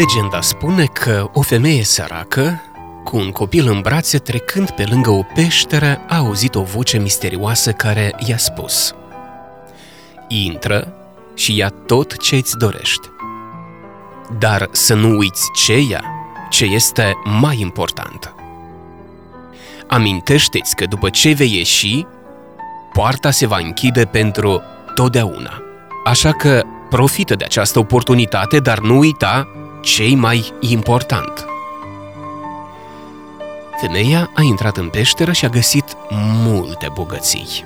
Legenda spune că o femeie săracă, cu un copil în brațe, trecând pe lângă o peșteră, a auzit o voce misterioasă care i-a spus Intră și ia tot ce îți dorești. Dar să nu uiți ce ia, ce este mai important. Amintește-ți că după ce vei ieși, poarta se va închide pentru totdeauna. Așa că profită de această oportunitate, dar nu uita cei mai important. Femeia a intrat în peșteră și a găsit multe bogății.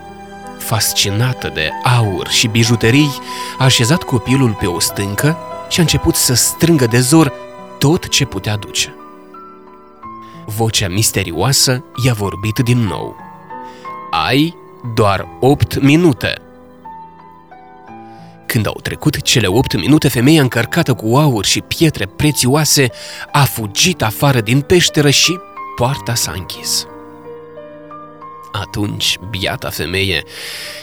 Fascinată de aur și bijuterii, a așezat copilul pe o stâncă și a început să strângă de zor tot ce putea duce. Vocea misterioasă i-a vorbit din nou. Ai doar opt minute când au trecut cele opt minute, femeia încărcată cu aur și pietre prețioase a fugit afară din peșteră și poarta s-a închis. Atunci, biata femeie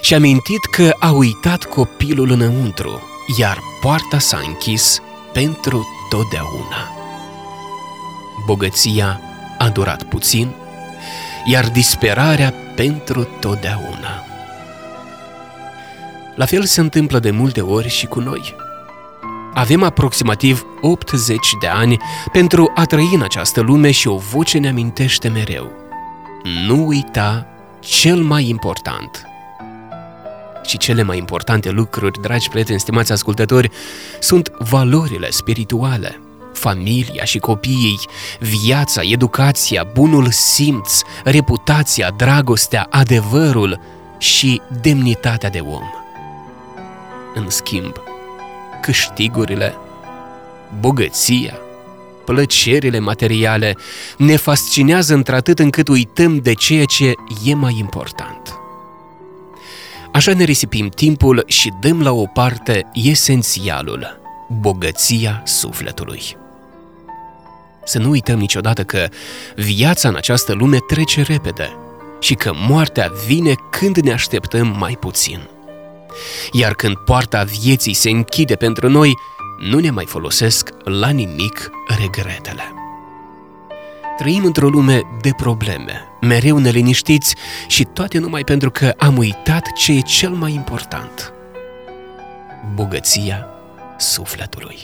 și-a mintit că a uitat copilul înăuntru, iar poarta s-a închis pentru totdeauna. Bogăția a durat puțin, iar disperarea pentru totdeauna. La fel se întâmplă de multe ori și cu noi. Avem aproximativ 80 de ani pentru a trăi în această lume și o voce ne amintește mereu. Nu uita cel mai important. Și cele mai importante lucruri, dragi prieteni, stimați ascultători, sunt valorile spirituale, familia și copiii, viața, educația, bunul simț, reputația, dragostea, adevărul și demnitatea de om în schimb, câștigurile, bogăția, plăcerile materiale ne fascinează într-atât încât uităm de ceea ce e mai important. Așa ne risipim timpul și dăm la o parte esențialul, bogăția sufletului. Să nu uităm niciodată că viața în această lume trece repede și că moartea vine când ne așteptăm mai puțin. Iar când poarta vieții se închide pentru noi, nu ne mai folosesc la nimic regretele. Trăim într-o lume de probleme, mereu neliniștiți și toate numai pentru că am uitat ce e cel mai important. Bogăția sufletului.